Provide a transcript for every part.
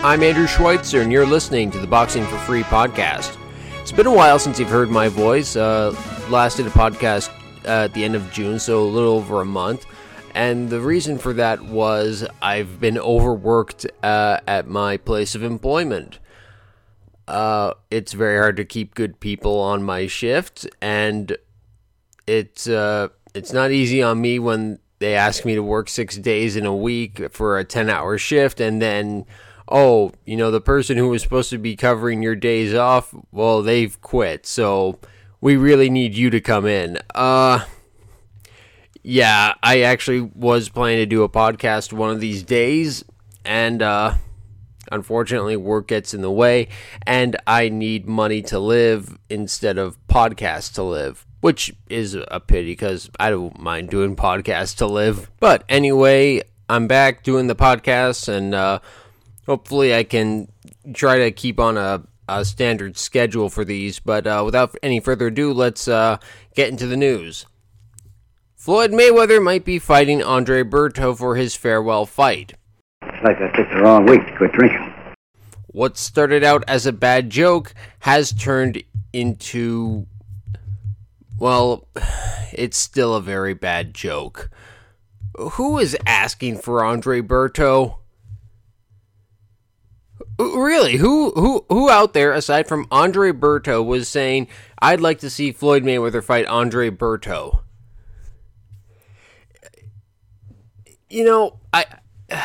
I'm Andrew Schweitzer, and you're listening to the Boxing for Free podcast. It's been a while since you've heard my voice. Uh, last did a podcast uh, at the end of June, so a little over a month. And the reason for that was I've been overworked uh, at my place of employment. Uh, it's very hard to keep good people on my shift, and it's uh, it's not easy on me when they ask me to work six days in a week for a ten hour shift, and then oh, you know, the person who was supposed to be covering your days off, well, they've quit. So we really need you to come in. Uh yeah, I actually was planning to do a podcast one of these days and uh unfortunately work gets in the way and I need money to live instead of podcasts to live. Which is a pity because I don't mind doing podcasts to live. But anyway, I'm back doing the podcast and uh, hopefully I can try to keep on a, a standard schedule for these. But uh, without any further ado, let's uh, get into the news. Floyd Mayweather might be fighting Andre Berto for his farewell fight. It's like I took the wrong week to quit drinking. What started out as a bad joke has turned into. Well, it's still a very bad joke. Who is asking for Andre Berto? Really, who who who out there aside from Andre Berto was saying I'd like to see Floyd Mayweather fight Andre Berto? You know, I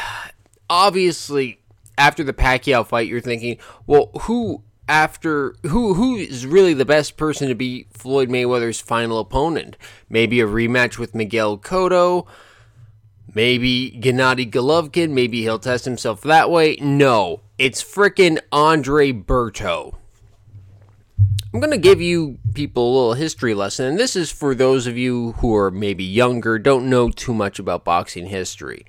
obviously after the Pacquiao fight you're thinking, well, who after who who is really the best person to be Floyd Mayweather's final opponent? Maybe a rematch with Miguel Cotto, maybe Gennady Golovkin, maybe he'll test himself that way. No, it's frickin' Andre Berto. I'm going to give you people a little history lesson, and this is for those of you who are maybe younger, don't know too much about boxing history.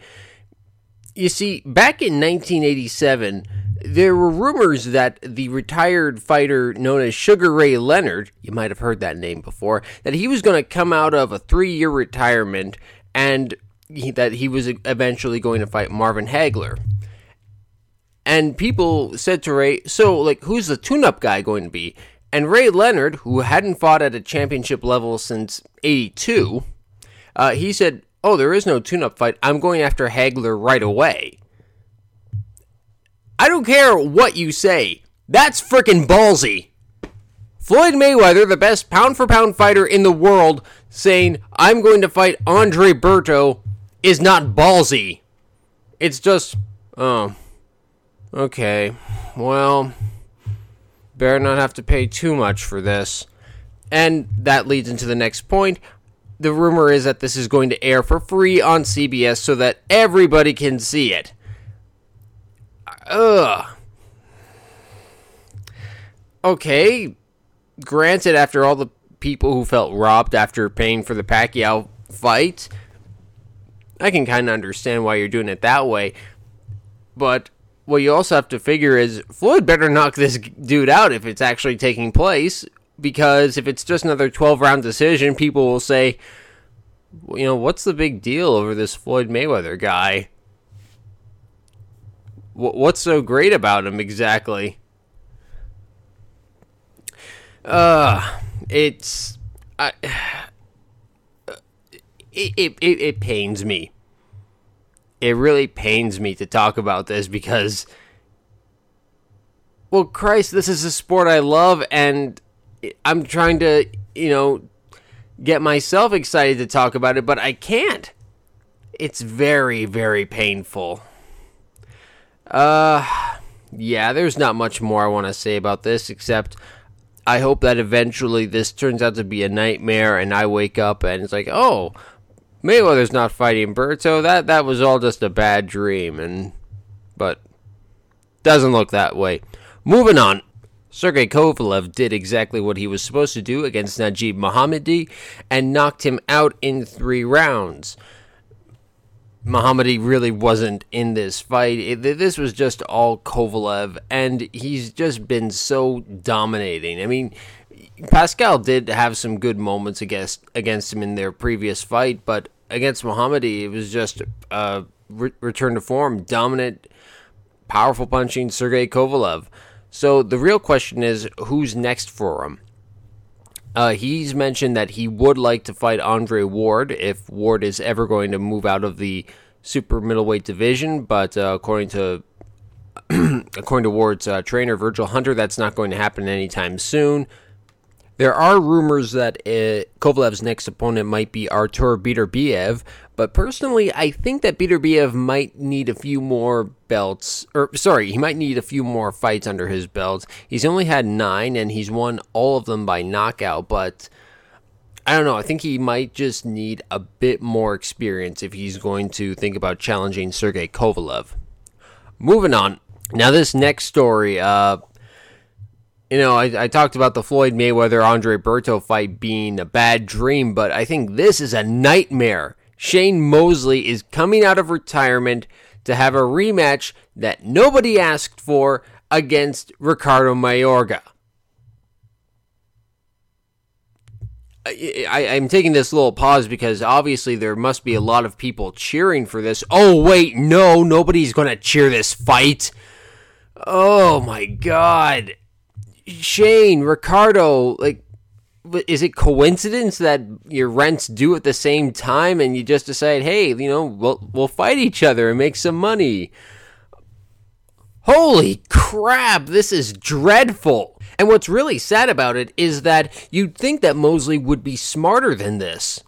You see, back in 1987, there were rumors that the retired fighter known as Sugar Ray Leonard, you might have heard that name before, that he was going to come out of a three year retirement and he, that he was eventually going to fight Marvin Hagler. And people said to Ray, so, like, who's the tune up guy going to be? And Ray Leonard, who hadn't fought at a championship level since 82, uh, he said, oh, there is no tune up fight. I'm going after Hagler right away. I don't care what you say. That's freaking ballsy. Floyd Mayweather, the best pound for pound fighter in the world, saying, I'm going to fight Andre Berto, is not ballsy. It's just, oh, okay. Well, better not have to pay too much for this. And that leads into the next point. The rumor is that this is going to air for free on CBS so that everybody can see it. Ugh. Okay. Granted, after all the people who felt robbed after paying for the Pacquiao fight, I can kind of understand why you're doing it that way. But what you also have to figure is Floyd better knock this dude out if it's actually taking place. Because if it's just another 12 round decision, people will say, you know, what's the big deal over this Floyd Mayweather guy? What's so great about him exactly? Uh, it's I, it, it, it, it pains me. It really pains me to talk about this because, well, Christ, this is a sport I love, and I'm trying to, you know, get myself excited to talk about it, but I can't. It's very, very painful. Uh, yeah, there's not much more I want to say about this except I hope that eventually this turns out to be a nightmare and I wake up and it's like, oh, Mayweather's not fighting Berto. That that was all just a bad dream, and but doesn't look that way. Moving on. Sergey Kovalev did exactly what he was supposed to do against Najib Mohammadi and knocked him out in three rounds. Mohammadi really wasn't in this fight. It, this was just all Kovalev, and he's just been so dominating. I mean, Pascal did have some good moments against against him in their previous fight, but against Mohammadi, it was just a re- return to form, dominant, powerful punching Sergey Kovalev. So the real question is who's next for him? Uh, he's mentioned that he would like to fight Andre Ward if Ward is ever going to move out of the super middleweight division, but uh, according to according to Ward's uh, trainer Virgil Hunter, that's not going to happen anytime soon. There are rumors that uh, Kovalev's next opponent might be Artur Beterbiev, but personally, I think that Beterbiev might need a few more belts, or sorry, he might need a few more fights under his belt. He's only had nine, and he's won all of them by knockout, but I don't know. I think he might just need a bit more experience if he's going to think about challenging Sergey Kovalev. Moving on. Now, this next story, uh, you know, I, I, talked about the Floyd Mayweather Andre Berto fight being a bad dream, but I think this is a nightmare. Shane Mosley is coming out of retirement to have a rematch that nobody asked for against Ricardo Mayorga. I, am taking this little pause because obviously there must be a lot of people cheering for this. Oh, wait, no, nobody's going to cheer this fight. Oh my god. Shane, Ricardo, like, is it coincidence that your rents due at the same time and you just decide, hey, you know, we'll, we'll fight each other and make some money? Holy crap, this is dreadful. And what's really sad about it is that you'd think that Mosley would be smarter than this.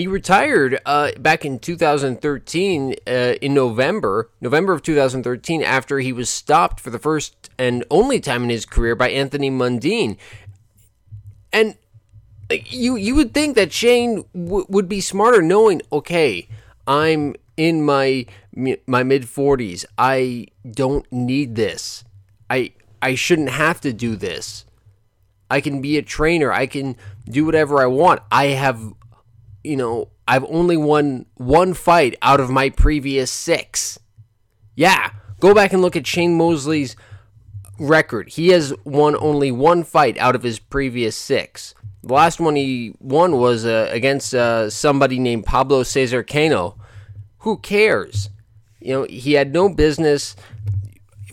He retired uh, back in 2013 uh, in November, November of 2013, after he was stopped for the first and only time in his career by Anthony Mundine. And you you would think that Shane w- would be smarter, knowing okay, I'm in my my mid 40s. I don't need this. I I shouldn't have to do this. I can be a trainer. I can do whatever I want. I have you know, I've only won one fight out of my previous six. Yeah, go back and look at Shane Mosley's record. He has won only one fight out of his previous six. The last one he won was uh, against uh, somebody named Pablo Cesar Cano. Who cares? You know, he had no business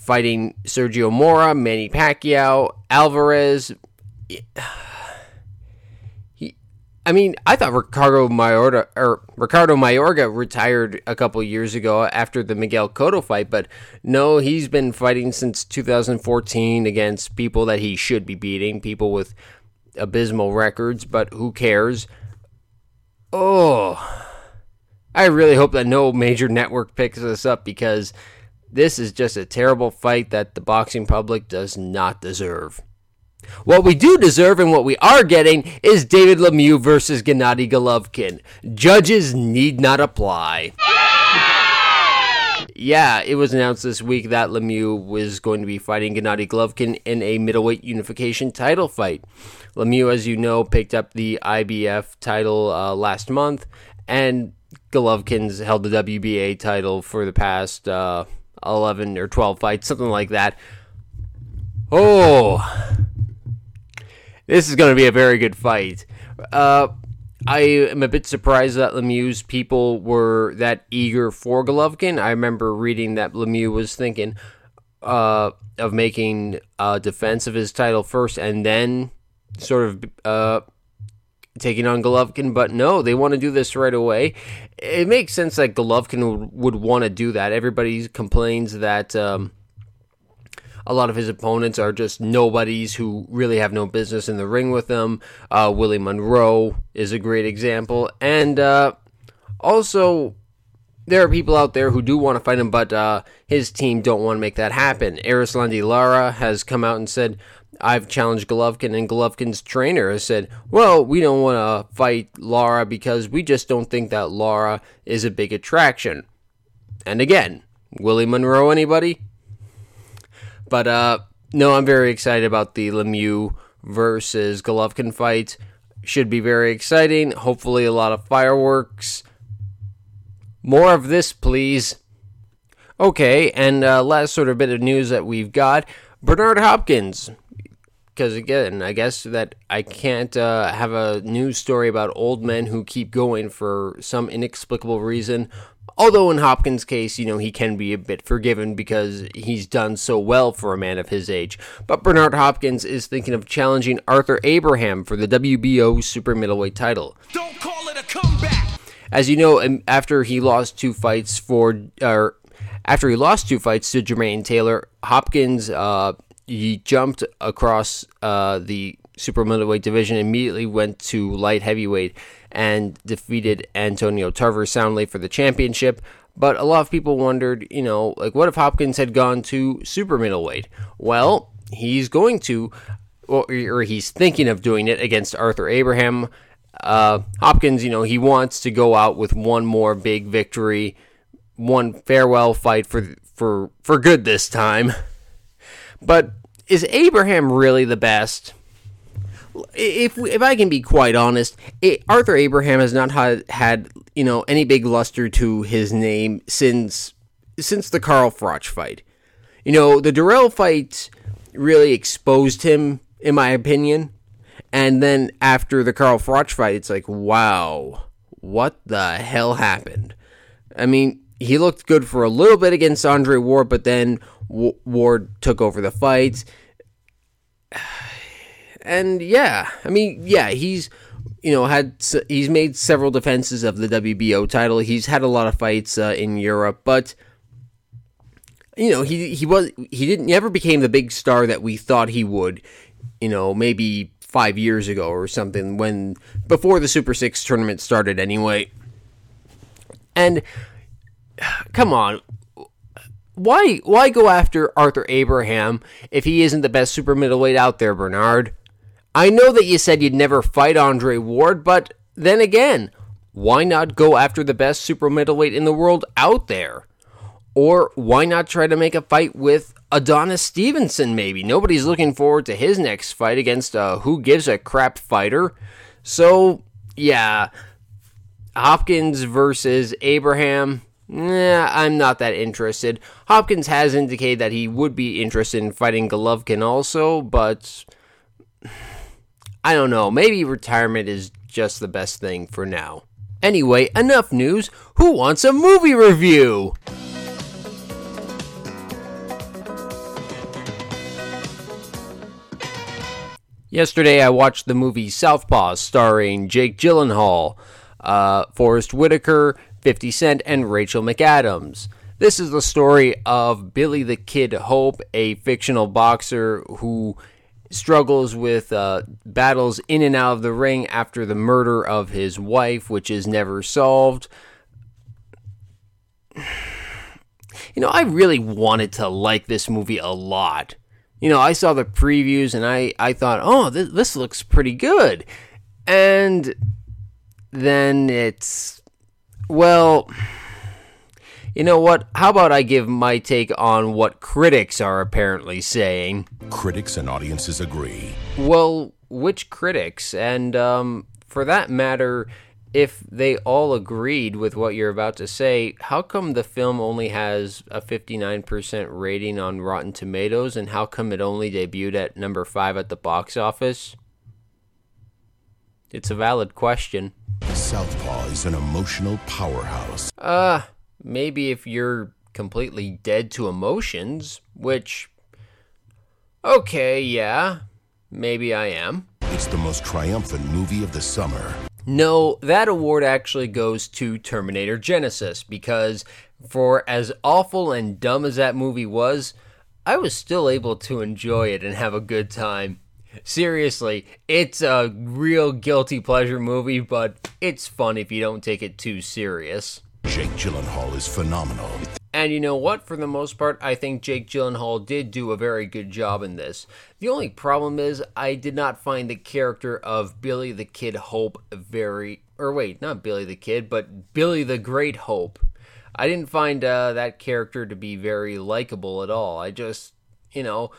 fighting Sergio Mora, Manny Pacquiao, Alvarez. I mean, I thought Ricardo Mayorga or Ricardo Mayorga retired a couple years ago after the Miguel Cotto fight, but no, he's been fighting since 2014 against people that he should be beating, people with abysmal records, but who cares? Oh, I really hope that no major network picks this up because this is just a terrible fight that the boxing public does not deserve. What we do deserve and what we are getting is David Lemieux versus Gennady Golovkin. Judges need not apply. Yeah, it was announced this week that Lemieux was going to be fighting Gennady Golovkin in a middleweight unification title fight. Lemieux, as you know, picked up the IBF title uh, last month, and Golovkin's held the WBA title for the past uh, 11 or 12 fights, something like that. Oh, this is going to be a very good fight. Uh, I am a bit surprised that Lemieux's people were that eager for Golovkin. I remember reading that Lemieux was thinking uh, of making a defense of his title first and then sort of uh, taking on Golovkin, but no, they want to do this right away. It makes sense that Golovkin would, want to do that. Everybody complains that. Um, a lot of his opponents are just nobodies who really have no business in the ring with him. Uh, Willie Monroe is a great example. And uh, also, there are people out there who do want to fight him, but uh, his team don't want to make that happen. Erislandy Lara has come out and said, I've challenged Golovkin, and Golovkin's trainer has said, Well, we don't want to fight Lara because we just don't think that Lara is a big attraction. And again, Willie Monroe, anybody? But uh, no, I'm very excited about the Lemieux versus Golovkin fight. Should be very exciting. Hopefully, a lot of fireworks. More of this, please. Okay, and uh, last sort of bit of news that we've got Bernard Hopkins because again, I guess that I can't uh, have a news story about old men who keep going for some inexplicable reason. Although in Hopkins' case, you know, he can be a bit forgiven because he's done so well for a man of his age. But Bernard Hopkins is thinking of challenging Arthur Abraham for the WBO super middleweight title. Don't call it a comeback. As you know, um, after he lost two fights for, or after he lost two fights to Jermaine Taylor, Hopkins uh, he jumped across uh, the super middleweight division, immediately went to light heavyweight, and defeated Antonio Tarver soundly for the championship. But a lot of people wondered, you know, like what if Hopkins had gone to super middleweight? Well, he's going to, or, he's thinking of doing it against Arthur Abraham. Uh, Hopkins, you know, he wants to go out with one more big victory, one farewell fight for for for good this time. But is Abraham really the best? If if I can be quite honest, it, Arthur Abraham has not had, had you know any big luster to his name since since the Carl Froch fight. You know, the Dirrell fight really exposed him, in my opinion. And then after the Carl Froch fight, it's like, wow, what the hell happened? I mean, he looked good for a little bit against Andre Ward, but then Ward took over the fight. And yeah, I mean, yeah, he's you know had he's made several defenses of the WBO title. He's had a lot of fights uh, in Europe, but you know he he was he didn't never became the big star that we thought he would. You know, maybe five years ago or something when before the Super Six tournament started anyway. And come on, why why go after Arthur Abraham if he isn't the best super middleweight out there, Bernard? I know that you said you'd never fight Andre Ward, but then again, why not go after the best super middleweight in the world out there? Or why not try to make a fight with Adonis Stevenson, maybe? Nobody's looking forward to his next fight against a who gives a crap fighter. So, yeah, Hopkins versus Abraham. Nah, I'm not that interested. Hopkins has indicated that he would be interested in fighting Golovkin also, but I don't know. Maybe retirement is just the best thing for now. Anyway, enough news. Who wants a movie review? Yesterday, I watched the movie Southpaw starring Jake Gyllenhaal, uh, Forest Whitaker, 50 Cent, and Rachel McAdams. This is the story of Billy the Kid Hope, a fictional boxer who struggles with uh, battles in and out of the ring after the murder of his wife, which is never solved. You know, I really wanted to like this movie a lot. You know, I saw the previews and I, I thought, oh, this, this looks pretty good. And then it's, well, you know what? How about I give my take on what critics are apparently saying? Critics and audiences agree. Well, which critics? And um, for that matter, if they all agreed with what you're about to say, how come the film only has a 59% rating on Rotten Tomatoes and how come it only debuted at number 5 at the box office? It's a valid question. Southpaw is an emotional powerhouse. Uh, maybe if you're completely dead to emotions, which. Okay, yeah. Maybe I am. It's the most triumphant movie of the summer. No, that award actually goes to Terminator Genisys because for as awful and dumb as that movie was, I was still able to enjoy it and have a good time. Seriously, it's a real guilty pleasure movie, but it's fun if you don't take it too serious. Jake Gyllenhaal is phenomenal. And you know what? For the most part, I think Jake Gyllenhaal did do a very good job in this. The only problem is, I did not find the character of Billy the Kid Hope very. Or wait, not Billy the Kid, but Billy the Great Hope. I didn't find uh, that character to be very likable at all. I just, you know,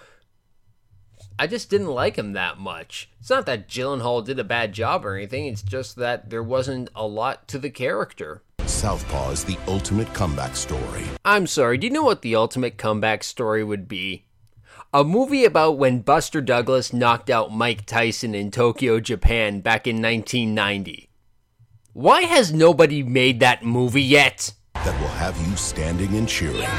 I just didn't like him that much. It's not that Gyllenhaal did a bad job or anything, it's just that there wasn't a lot to the character. Southpaw is the ultimate comeback story. I'm sorry, do you know what the ultimate comeback story would be? A movie about when Buster Douglas knocked out Mike Tyson in Tokyo, Japan back in 1990. Why has nobody made that movie yet? That will have you standing and cheering.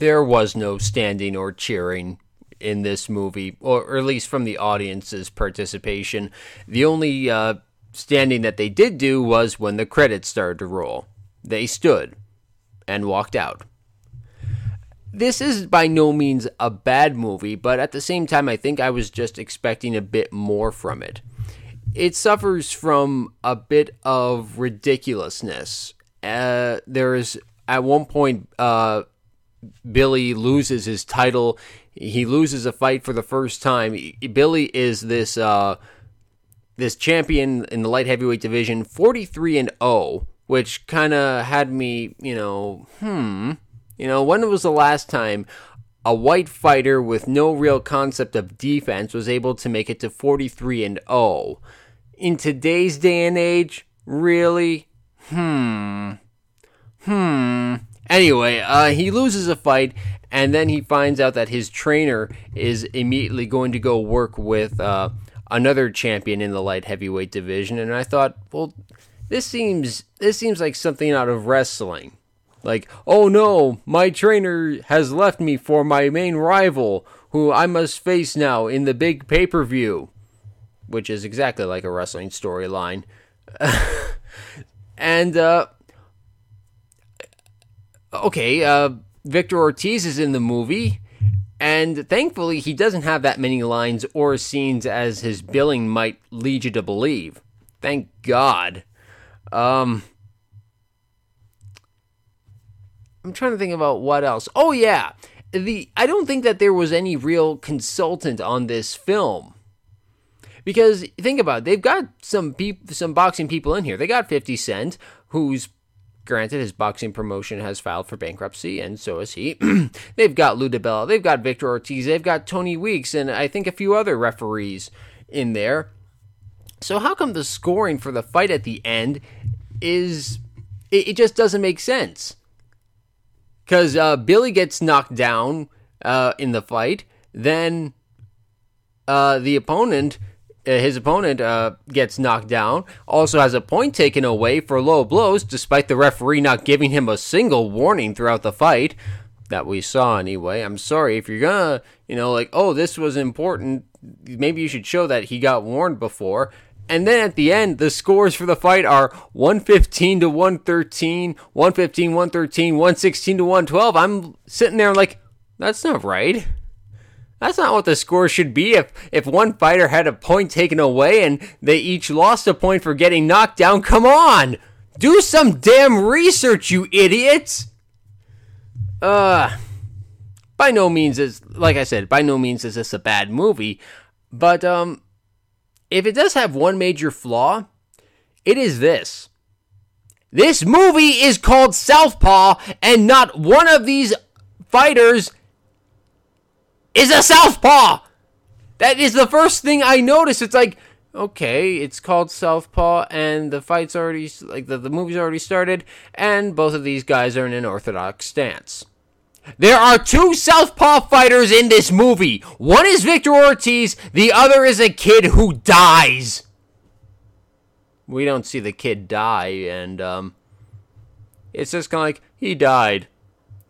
There was no standing or cheering in this movie, or, at least from the audience's participation. The only uh, standing that they did do was when the credits started to roll. They stood and walked out this is by no means a bad movie, but at the same time, I think I was just expecting a bit more from it. It suffers from a bit of ridiculousness. Uh, there is, at one point, uh, Billy loses his title. He loses a fight for the first time. Billy is this uh, this champion in the light heavyweight division, 43 and 0, which kind of had me, you know, hmm you know, when was the last time a white fighter with no real concept of defense was able to make it to 43 and 0? In today's day and age, really? Hmm. Hmm. Anyway, uh, he loses a fight, and then he finds out that his trainer is immediately going to go work with uh, another champion in the light heavyweight division. And I thought, well, this seems this seems like something out of wrestling. Like, oh no, my trainer has left me for my main rival, who I must face now in the big pay per view. Which is exactly like a wrestling storyline. and, uh, okay, uh, Victor Ortiz is in the movie, and thankfully he doesn't have that many lines or scenes as his billing might lead you to believe. Thank God. Um, I'm trying to think about what else. Oh yeah, the I don't think that there was any real consultant on this film. Because think about it, they've got some peop- some boxing people in here. They got 50 Cent, who's granted his boxing promotion has filed for bankruptcy, and so has he. they've got Lou DiBella, they've got Victor Ortiz, they've got Tony Weeks, and I think a few other referees in there. So how come the scoring for the fight at the end is it, it just doesn't make sense? because uh, Billy gets knocked down uh, in the fight. Then uh, the opponent, uh, his opponent, uh, gets knocked down. Also has a point taken away for low blows, despite the referee not giving him a single warning throughout the fight that we saw anyway. I'm sorry if you're gonna, you know, like, oh, this was important. Maybe you should show that he got warned before. And then at the end, the scores for the fight are 115 to 113, 115, 113, 116 to 112. I'm sitting there like, that's not right. That's not what the score should be if, if one fighter had a point taken away and they each lost a point for getting knocked down. Come on! Do some damn research, you idiots! Uh, by no means is, like I said, by no means is this a bad movie, but, um, if it does have one major flaw, it is this. This movie is called Southpaw, and not one of these fighters is a Southpaw. That is the first thing I noticed. It's like, okay, it's called Southpaw, and the fight's already, like, the, the movie's already started, and both of these guys are in an orthodox stance. There are two Southpaw fighters in this movie. One is Victor Ortiz, the other is a kid who dies. We don't see the kid die, and, um, it's just kind of like, he died.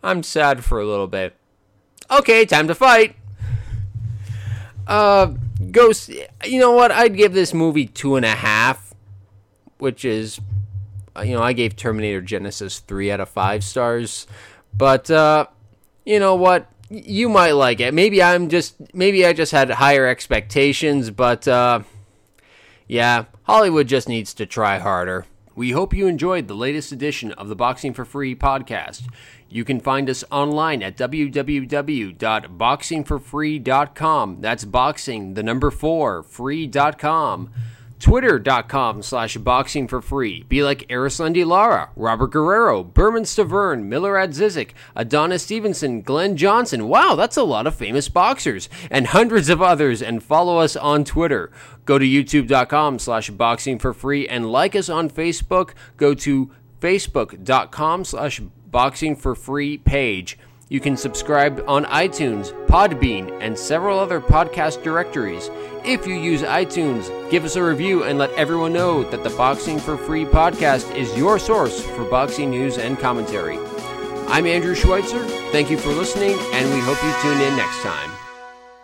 I'm sad for a little bit. Okay, time to fight. Uh, Ghost, you know what? I'd give this movie two and a half, which is, you know, I gave Terminator Genisys three out of five stars. But, uh, you know what? You might like it. Maybe I'm just maybe I just had higher expectations, but uh yeah, Hollywood just needs to try harder. We hope you enjoyed the latest edition of the Boxing for Free podcast. You can find us online at www.boxingforfree.com. That's boxing, the number four, free.com. Twitter.com slash boxing for free. Be like Erislandy Lara, Robert Guerrero, Bermane Stiverne, Milorad Zizik, Adonis Stevenson, Glenn Johnson. Wow, that's a lot of famous boxers. And hundreds of others. And follow us on Twitter. Go to youtube.com slash boxing for free and like us on Facebook. Go to facebook.com slash boxing for free page. You can subscribe on iTunes, Podbean, and several other podcast directories. If you use iTunes, give us a review and let everyone know that the Boxing for Free podcast is your source for boxing news and commentary. I'm Andrew Schweitzer. Thank you for listening, and we hope you tune in next time.